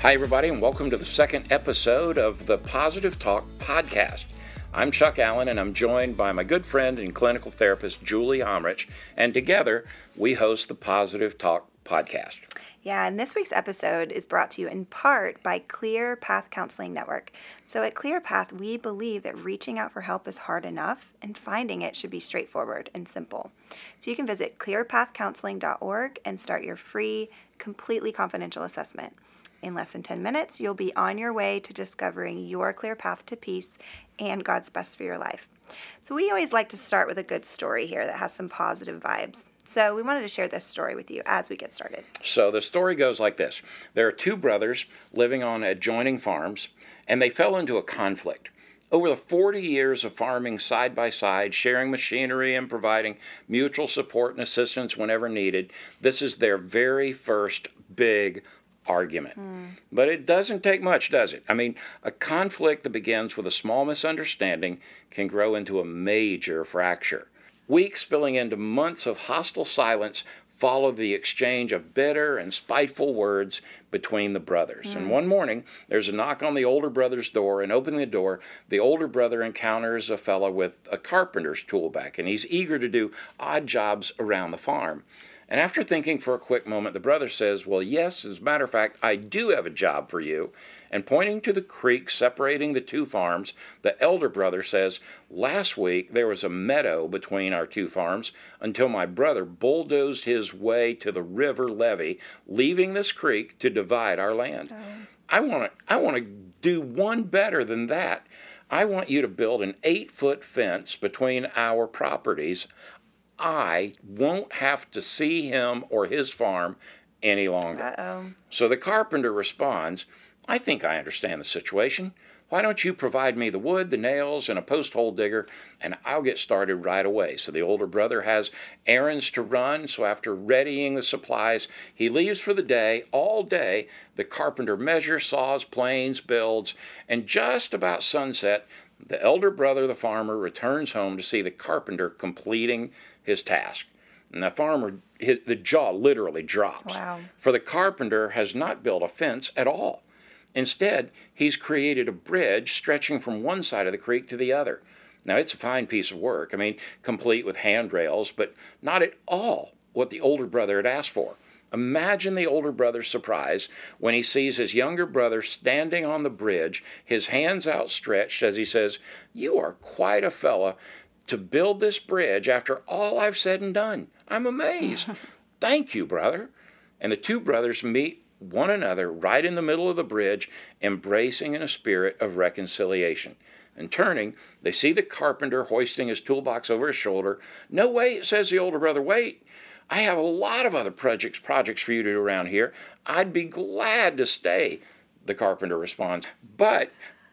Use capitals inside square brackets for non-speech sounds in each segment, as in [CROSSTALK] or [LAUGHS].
Hi, everybody, and welcome to the second episode of the Positive Talk podcast. I'm Chuck Allen, and I'm joined by my good friend and clinical therapist, Julie Homrich, and together we host the Positive Talk podcast. Yeah, and this week's episode is brought to you in part by Clear Path Counseling Network. So at Clear Path, we believe that reaching out for help is hard enough and finding it should be straightforward and simple. So you can visit clearpathcounseling.org and start your free, completely confidential assessment. In less than 10 minutes, you'll be on your way to discovering your clear path to peace and God's best for your life. So, we always like to start with a good story here that has some positive vibes. So, we wanted to share this story with you as we get started. So, the story goes like this There are two brothers living on adjoining farms, and they fell into a conflict. Over the 40 years of farming side by side, sharing machinery and providing mutual support and assistance whenever needed, this is their very first big argument. Mm. But it doesn't take much, does it? I mean, a conflict that begins with a small misunderstanding can grow into a major fracture. Weeks spilling into months of hostile silence follow the exchange of bitter and spiteful words between the brothers. Mm. And one morning, there's a knock on the older brother's door, and opening the door, the older brother encounters a fellow with a carpenter's tool bag, and he's eager to do odd jobs around the farm. And after thinking for a quick moment, the brother says, Well, yes, as a matter of fact, I do have a job for you. And pointing to the creek separating the two farms, the elder brother says, Last week there was a meadow between our two farms until my brother bulldozed his way to the river levee, leaving this creek to divide our land. Oh. I want to I want to do one better than that. I want you to build an eight foot fence between our properties. I won't have to see him or his farm any longer. Uh-oh. So the carpenter responds, I think I understand the situation. Why don't you provide me the wood, the nails, and a post hole digger, and I'll get started right away. So the older brother has errands to run, so after readying the supplies, he leaves for the day. All day, the carpenter measures, saws, planes, builds, and just about sunset, the elder brother, the farmer, returns home to see the carpenter completing his task. And the farmer, his, the jaw literally drops. Wow. For the carpenter has not built a fence at all. Instead, he's created a bridge stretching from one side of the creek to the other. Now, it's a fine piece of work. I mean, complete with handrails, but not at all what the older brother had asked for. Imagine the older brother's surprise when he sees his younger brother standing on the bridge, his hands outstretched as he says, You are quite a fella to build this bridge after all I've said and done. I'm amazed. [LAUGHS] Thank you, brother. And the two brothers meet one another right in the middle of the bridge, embracing in a spirit of reconciliation. And turning, they see the carpenter hoisting his toolbox over his shoulder. No, wait, says the older brother, wait. I have a lot of other projects projects for you to do around here. I'd be glad to stay, the carpenter responds. But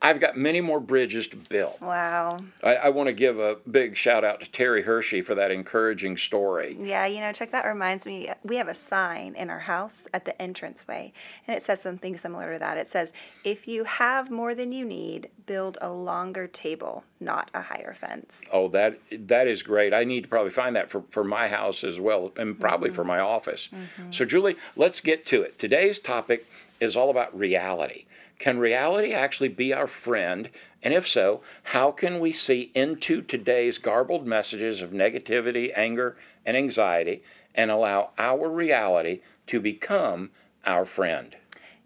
I've got many more bridges to build. Wow. I, I, want to give a big shout out to Terry Hershey for that encouraging story. Yeah, you know, Chuck, that reminds me, we have a sign in our house at the entranceway, and it says something similar to that. It says, if you have more than you need, build a longer table, not a higher fence. Oh, that that is great. I need to probably find that for, for my house as well, and probably mm-hmm. for my office. Mm-hmm. So, Julie, let's get to it. Today's topic is all about reality. Can reality actually be our friend? And if so, how can we see into today's garbled messages of negativity, anger, and anxiety and allow our reality to become our friend?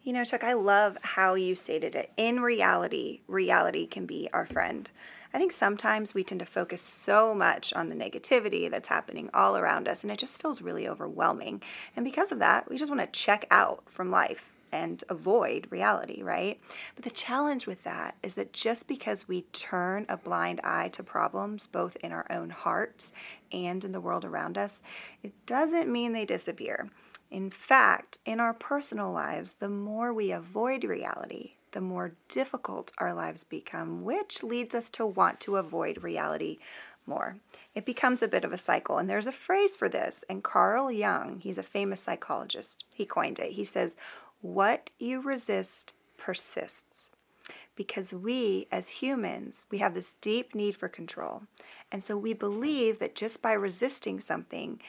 You know, Chuck, I love how you stated it. In reality, reality can be our friend. I think sometimes we tend to focus so much on the negativity that's happening all around us, and it just feels really overwhelming. And because of that, we just want to check out from life and avoid reality, right? But the challenge with that is that just because we turn a blind eye to problems, both in our own hearts and in the world around us, it doesn't mean they disappear. In fact, in our personal lives, the more we avoid reality, the more difficult our lives become, which leads us to want to avoid reality more. It becomes a bit of a cycle. And there's a phrase for this. And Carl Jung, he's a famous psychologist, he coined it. He says, what you resist persists. Because we, as humans, we have this deep need for control. And so we believe that just by resisting something,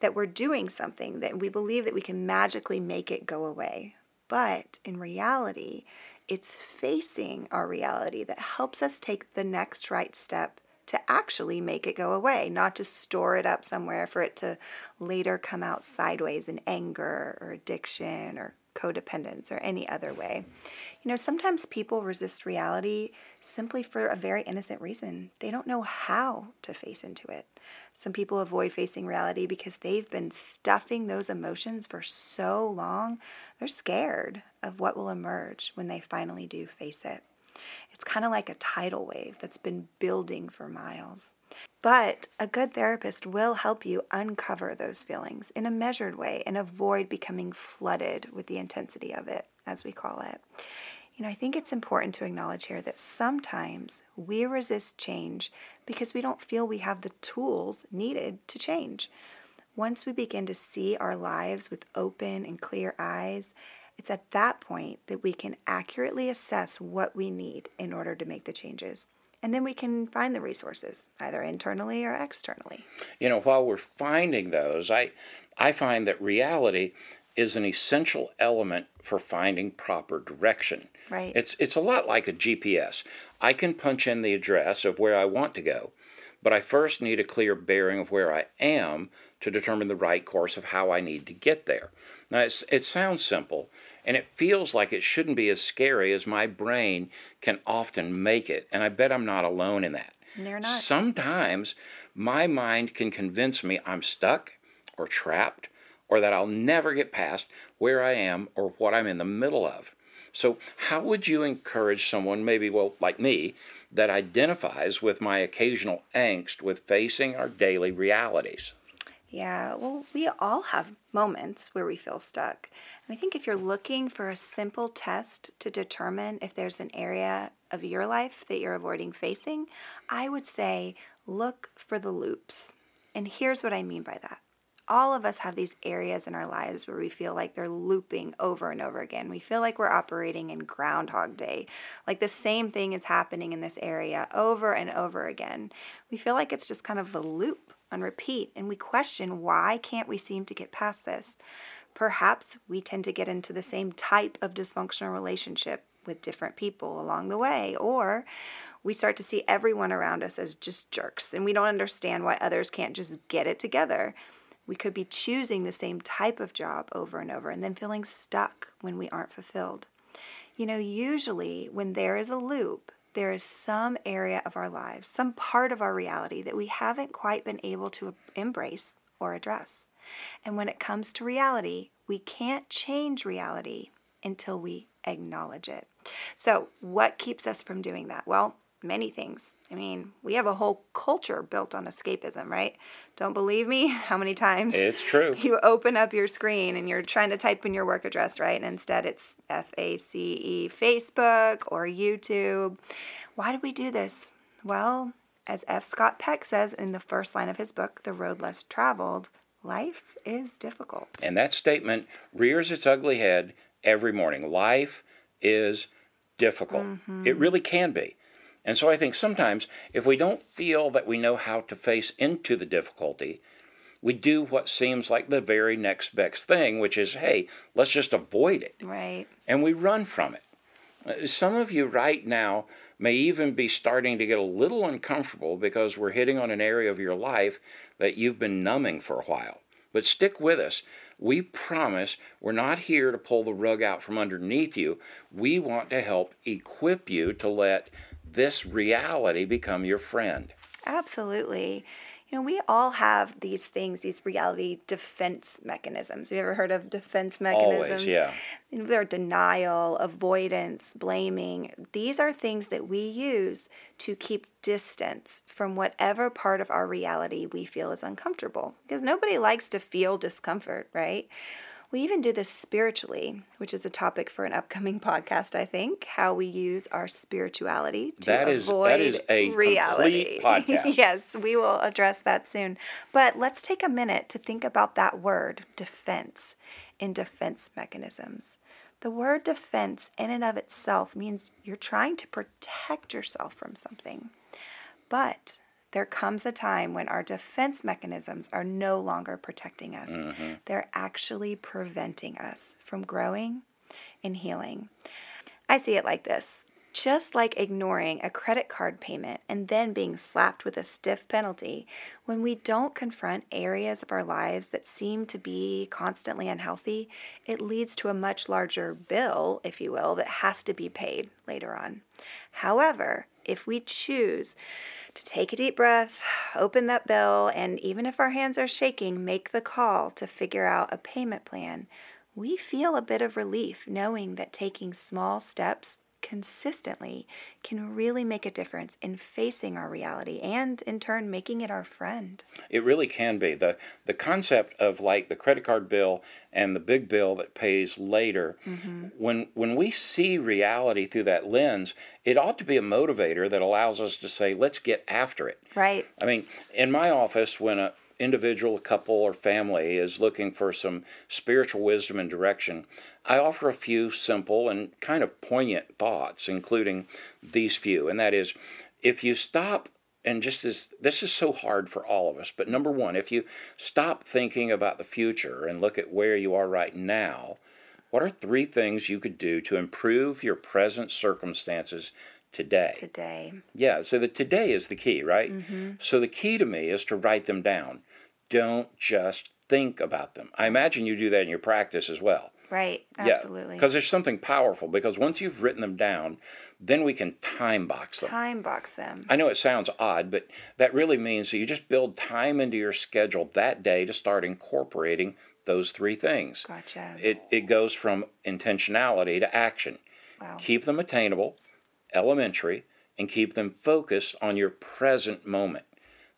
that we're doing something, that we believe that we can magically make it go away. But in reality, it's facing our reality that helps us take the next right step to actually make it go away, not to store it up somewhere for it to later come out sideways in anger or addiction or codependence or any other way. You know, sometimes people resist reality simply for a very innocent reason. They don't know how to face into it. Some people avoid facing reality because they've been stuffing those emotions for so long, they're scared of what will emerge when they finally do face it. It's kind of like a tidal wave that's been building for miles. But a good therapist will help you uncover those feelings in a measured way and avoid becoming flooded with the intensity of it, as we call it. You know, I think it's important to acknowledge here that sometimes we resist change because we don't feel we have the tools needed to change. Once we begin to see our lives with open and clear eyes, it's at that point that we can accurately assess what we need in order to make the changes. And then we can find the resources, either internally or externally. You know, while we're finding those, I, I find that reality is an essential element for finding proper direction. Right. It's it's a lot like a GPS. I can punch in the address of where I want to go, but I first need a clear bearing of where I am to determine the right course of how I need to get there. Now it sounds simple, and it feels like it shouldn't be as scary as my brain can often make it, and I bet I'm not alone in that. You're not. Sometimes my mind can convince me I'm stuck or trapped or that I'll never get past where I am or what I'm in the middle of. So, how would you encourage someone, maybe, well, like me, that identifies with my occasional angst with facing our daily realities? Yeah, well, we all have moments where we feel stuck. And I think if you're looking for a simple test to determine if there's an area of your life that you're avoiding facing, I would say look for the loops. And here's what I mean by that all of us have these areas in our lives where we feel like they're looping over and over again. We feel like we're operating in Groundhog Day, like the same thing is happening in this area over and over again. We feel like it's just kind of a loop on repeat, and we question why can't we seem to get past this? Perhaps we tend to get into the same type of dysfunctional relationship with different people along the way, or we start to see everyone around us as just jerks, and we don't understand why others can't just get it together. We could be choosing the same type of job over and over and then feeling stuck when we aren't fulfilled. You know, usually when there is a loop, there is some area of our lives, some part of our reality that we haven't quite been able to embrace or address. And when it comes to reality, we can't change reality until we acknowledge it. So, what keeps us from doing that? Well, many things. I mean, we have a whole culture built on escapism, right? Don't believe me? [LAUGHS] How many times? It's true. [LAUGHS] You open up your screen and you're trying to type in your work address, right? And instead it's F A C E Facebook or YouTube. Why do we do this? Well, as M. Scott Peck says in the first line of his book, The Road Less Traveled, life is difficult. And that statement rears its ugly head every morning. Life is difficult. Mm-hmm. It really can be. And so I think sometimes if we don't feel that we know how to face into the difficulty, we do what seems like the very next best thing, which is, hey, let's just avoid it. Right. And we run from it. Uh, some of you right now may even be starting to get a little uncomfortable because we're hitting on an area of your life that you've been numbing for a while. But stick with us. We promise we're not here to pull the rug out from underneath you. We want to help equip you to let this reality become your friend. Absolutely. You know, we all have these things, these reality defense mechanisms. Have you ever heard of defense mechanisms? Always, yeah. They're denial, avoidance, blaming. These are things that we use to keep distance from whatever part of our reality we feel is uncomfortable. Because nobody likes to feel discomfort, right? We even do this spiritually, which is a topic for an upcoming [LAUGHS] podcast, I think, how we use our spirituality to that avoid is, that is a reality. podcast. [LAUGHS] yes, we will address that soon. But let's take a minute to think about that word, defense, in defense mechanisms. The word defense, in and of itself, means you're trying to protect yourself from something. But there comes a time when our defense mechanisms are no longer protecting us. Mm-hmm. They're actually preventing us from growing, and healing. I see it like this just like ignoring a credit card payment and then being slapped with a stiff penalty, when we don't confront areas of our lives that seem to be constantly unhealthy, it leads to a much larger bill, if you will, that has to be paid later on. However, if we choose to take a deep breath, open that bill, and even if our hands are shaking, make the call to figure out a payment plan, we feel a bit of relief knowing that taking small steps consistently can really make a difference in facing our reality and in turn making it our friend. It really can be. The the concept of like the credit card bill and the big bill that pays later, mm-hmm. when when we see reality through that lens, it ought to be a motivator that allows us to say, let's get after it. Right. I mean, in my office when a individual, couple, or family is looking for some spiritual wisdom and direction, I offer a few simple and kind of poignant thoughts, including these few, and that is if you stop and just as this is so hard for all of us, but number one, if you stop thinking about the future and look at where you are right now, what are three things you could do to improve your present circumstances today. Today. Yeah, so the today is the key, right? Mm-hmm. So the key to me is to write them down. Don't just think about them. I imagine you do that in your practice as well. Right, absolutely. Because there's something powerful because once you've written them down, then we can time box them. Time box them. I know it sounds odd, but that really means that you just build time into your schedule that day to start incorporating those three things. Gotcha. It, it goes from intentionality to action. Wow. Keep them attainable, elementary, and keep them focused on your present moment.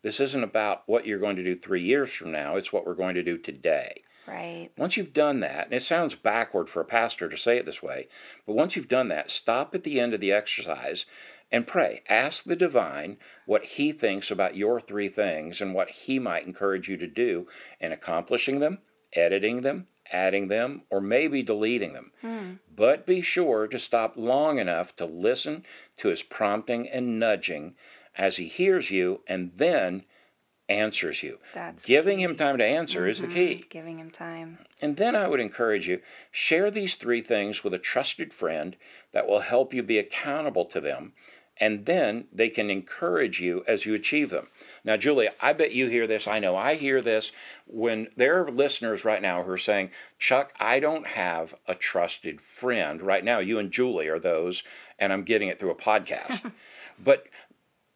This isn't about what you're going to do three years from now, it's what we're going to do today. Right. Once you've done that, and it sounds backward for a pastor to say it this way, but once you've done that, stop at the end of the exercise and pray. Ask the divine what he thinks about your three things and what he might encourage you to do in accomplishing them, editing them, adding them, or maybe deleting them. Hmm. But be sure to stop long enough to listen to his prompting and nudging as he hears you and then answers you. That's Giving key. him time to answer mm-hmm. is the key. Mm-hmm. Giving him time. And then I would encourage you share these three things with a trusted friend that will help you be accountable to them and then they can encourage you as you achieve them. Now, Julia, I bet you hear this. I know I hear this when there are listeners right now who are saying, Chuck, I don't have a trusted friend. Right now, you and Julie are those, and I'm getting it through a podcast. [LAUGHS] but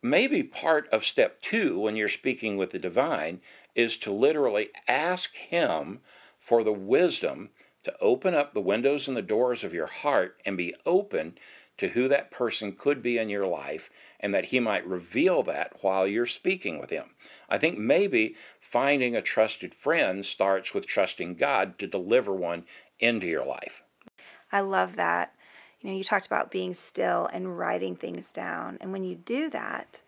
maybe part of step two when you're speaking with the divine is to literally ask him for the wisdom to open up the windows and the doors of your heart and be open to who that person could be in your life and that he might reveal that while you're speaking with him. I think maybe finding a trusted friend starts with trusting God to deliver one into your life. I love that. You know, you talked about being still and writing things down. And when you do that,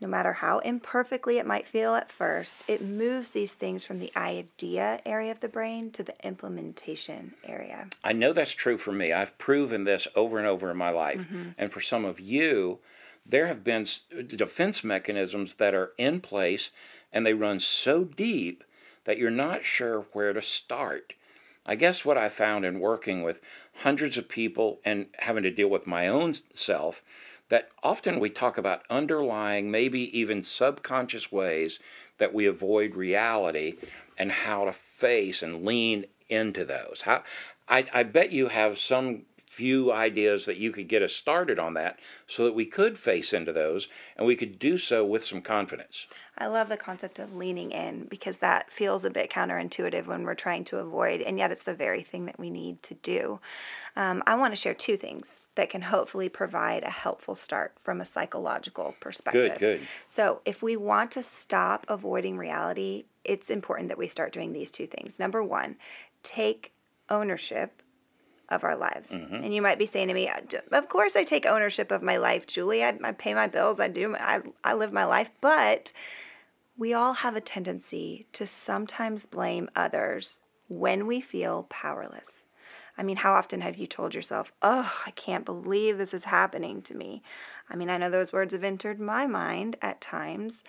no matter how imperfectly it might feel at first, it moves these things from the idea area of the brain to the implementation area. I know that's true for me. I've proven this over and over in my life. Mm-hmm. And for some of you, there have been defense mechanisms that are in place and they run so deep that you're not sure where to start. I guess what I found in working with hundreds of people and having to deal with my own self that often we talk about underlying, maybe even subconscious ways that we avoid reality and how to face and lean into those. How, I, I bet you have some few ideas that you could get us started on that so that we could face into those and we could do so with some confidence. I love the concept of leaning in because that feels a bit counterintuitive when we're trying to avoid, and yet it's the very thing that we need to do. Um, I want to share two things that can hopefully provide a helpful start from a psychological perspective. Good, good. So, if we want to stop avoiding reality, it's important that we start doing these two things. Number one, take ownership of our lives. Mm-hmm. And you might be saying to me, "Of course, I take ownership of my life, Julie. I, I pay my bills. I do. I, I live my life." But we all have a tendency to sometimes blame others when we feel powerless. I mean, how often have you told yourself, "Oh, I can't believe this is happening to me"? I mean, I know those words have entered my mind at times.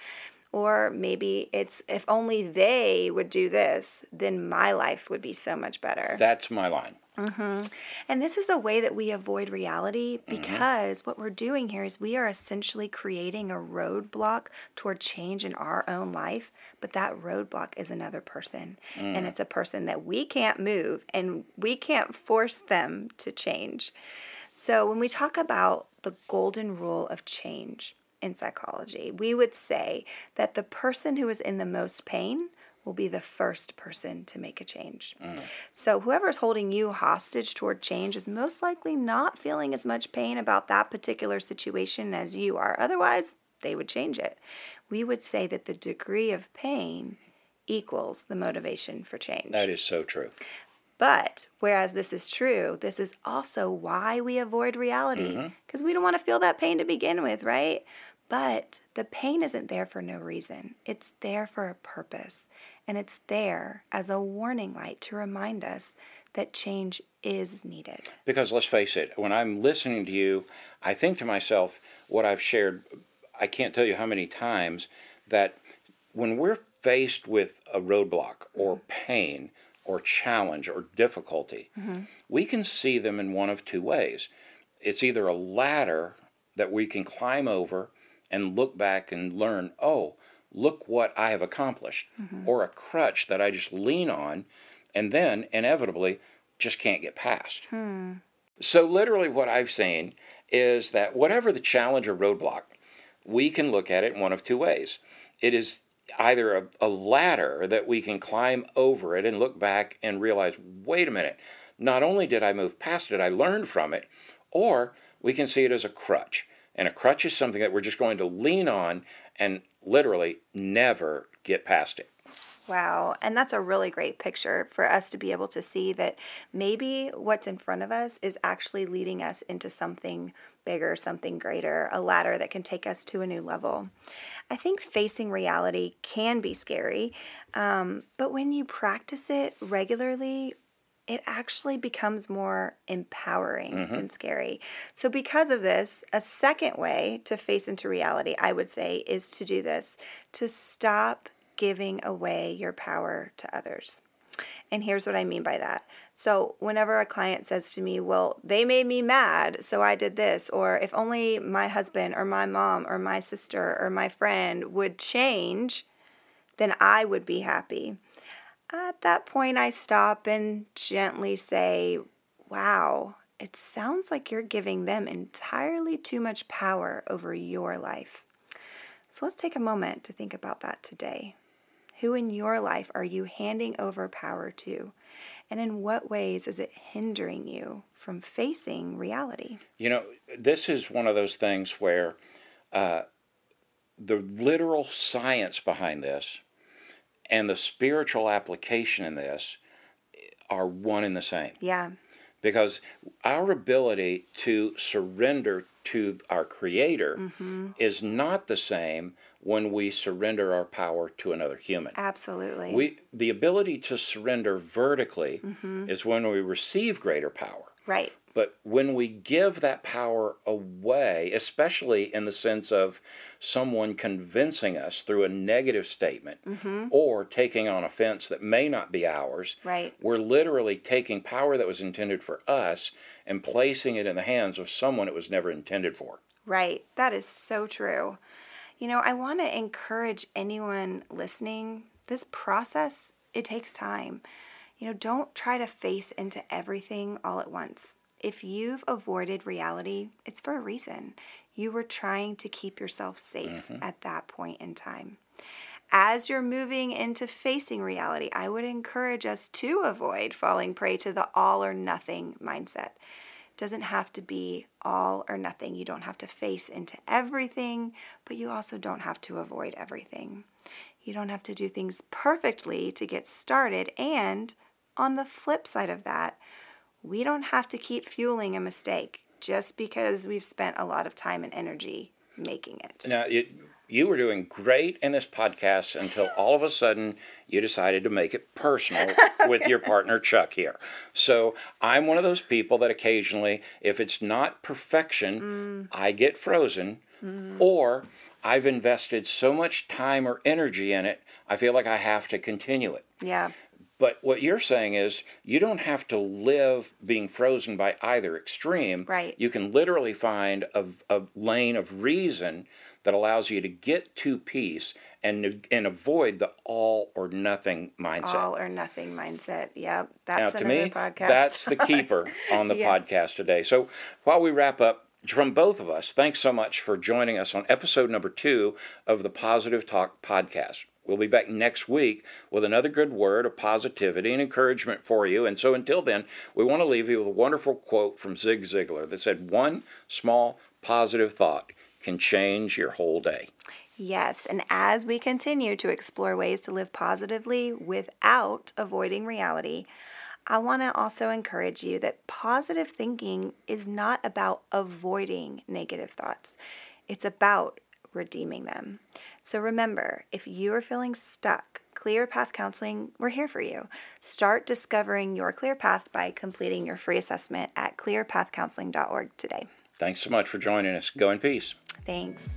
Or maybe it's if only they would do this, then my life would be so much better. That's my line. Mm-hmm. And this is a way that we avoid reality mm-hmm. because what we're doing here is we are essentially creating a roadblock toward change in our own life, but that roadblock is another person. And mm. it's a person that we can't move and we can't force them to change. So when we talk about the golden rule of change in psychology, we would say that the person who is in the most pain will be the first person to make a change. Mm. So, whoever's holding you hostage toward change is most likely not feeling as much pain about that particular situation as you are. Otherwise, they would change it. We would say that the degree of pain equals the motivation for change. That is so true. But whereas this is true, this is also why we avoid reality mm-hmm. because we don't want to feel that pain to begin with, right? But the pain isn't there for no reason. It's there for a purpose. And it's there as a warning light to remind us that change is needed. Because let's face it, when I'm listening to you, I think to myself what I've shared, I can't tell you how many times that when we're faced with a roadblock or mm-hmm. pain or challenge or difficulty, mm-hmm. we can see them in one of two ways. It's either a ladder that we can climb over and look back and learn, oh, look what I have accomplished, mm-hmm. or a crutch that I just lean on and then inevitably just can't get past. Hmm. So, literally, what I've seen is that whatever the challenge or roadblock, we can look at it in one of two ways. It is either a, a ladder that we can climb over it and look back and realize, wait a minute, not only did I move past it, I learned from it, or we can see it as a crutch. And a crutch is something that we're just going to lean on and literally never get past it. Wow. And that's a really great picture for us to be able to see that maybe what's in front of us is actually leading us into something bigger, something greater, a ladder that can take us to a new level. I think facing reality can be scary, um, but when you practice it regularly, it actually becomes more empowering mm-hmm. than scary. So, because of this, a second way to face into reality, I would say, is to do this to stop giving away your power to others. And here's what I mean by that. So, whenever a client says to me, Well, they made me mad, so I did this, or if only my husband or my mom or my sister or my friend would change, then I would be happy. At that point, I stop and gently say, Wow, it sounds like you're giving them entirely too much power over your life. So let's take a moment to think about that today. Who in your life are you handing over power to? And in what ways is it hindering you from facing reality? You know, this is one of those things where uh, the literal science behind this and the spiritual application in this are one and the same. Yeah, Because our ability to surrender to our Creator mm-hmm. is not the same when we surrender our power to another human. absolutely. We, the ability to surrender vertically mm-hmm. is when we receive greater power. right. But when we give that power away, especially in the sense of someone convincing us through a negative statement mm-hmm. or taking on offense that may not be ours, Right. we're literally taking power that was intended for us and placing it in the hands of someone it was never intended for. Right. That is so true. You know, I want to encourage anyone listening. This process, it takes time. You know, don't try to face into everything all at once. If you've avoided reality, it's for a reason. You were trying to keep yourself safe mm-hmm. at that point in time. As you're moving into facing reality, I would encourage us to avoid falling prey to the all or nothing mindset It doesn't have to be all or nothing. You don't have to face into everything, but you also don't have to avoid everything. You don't have to do things perfectly to get started. And on the flip side of that, we don't have to keep fueling a mistake just because we've spent a lot of time and energy making it. Now, it, you were doing great in this podcast until all of a sudden you decided to make it personal [LAUGHS] with your partner Chuck here. So I'm one of those people that occasionally, if it's not perfection, mm. I get frozen, mm. or I've invested so much time or energy in it, I feel like I have to continue it. Yeah, But what you're saying is you don't have to live being frozen by either extreme. Right. You can literally find a, a lane of reason that allows you to get to peace and and avoid the all or nothing mindset. All or nothing mindset. Yep. Now, That's to another me, podcast. that's the [LAUGHS] keeper on the Yeah. podcast today. So while we wrap up, from both of us, thanks so much for joining us on episode number two of the Positive Talk podcast. We'll be back next week with another good word of positivity and encouragement for you. And so until then, we want to leave you with a wonderful quote from Zig Ziglar that said, One small positive thought can change your whole day. Yes, and as we continue to explore ways to live positively without avoiding reality, I want to also encourage you that positive thinking is not about avoiding negative thoughts, it's about redeeming them. So remember, if you are feeling stuck, Clear Path Counseling, we're here for you. Start discovering your clear path by completing your free assessment at clearpathcounseling.org today. Thanks so much for joining us. Go in peace. Thanks.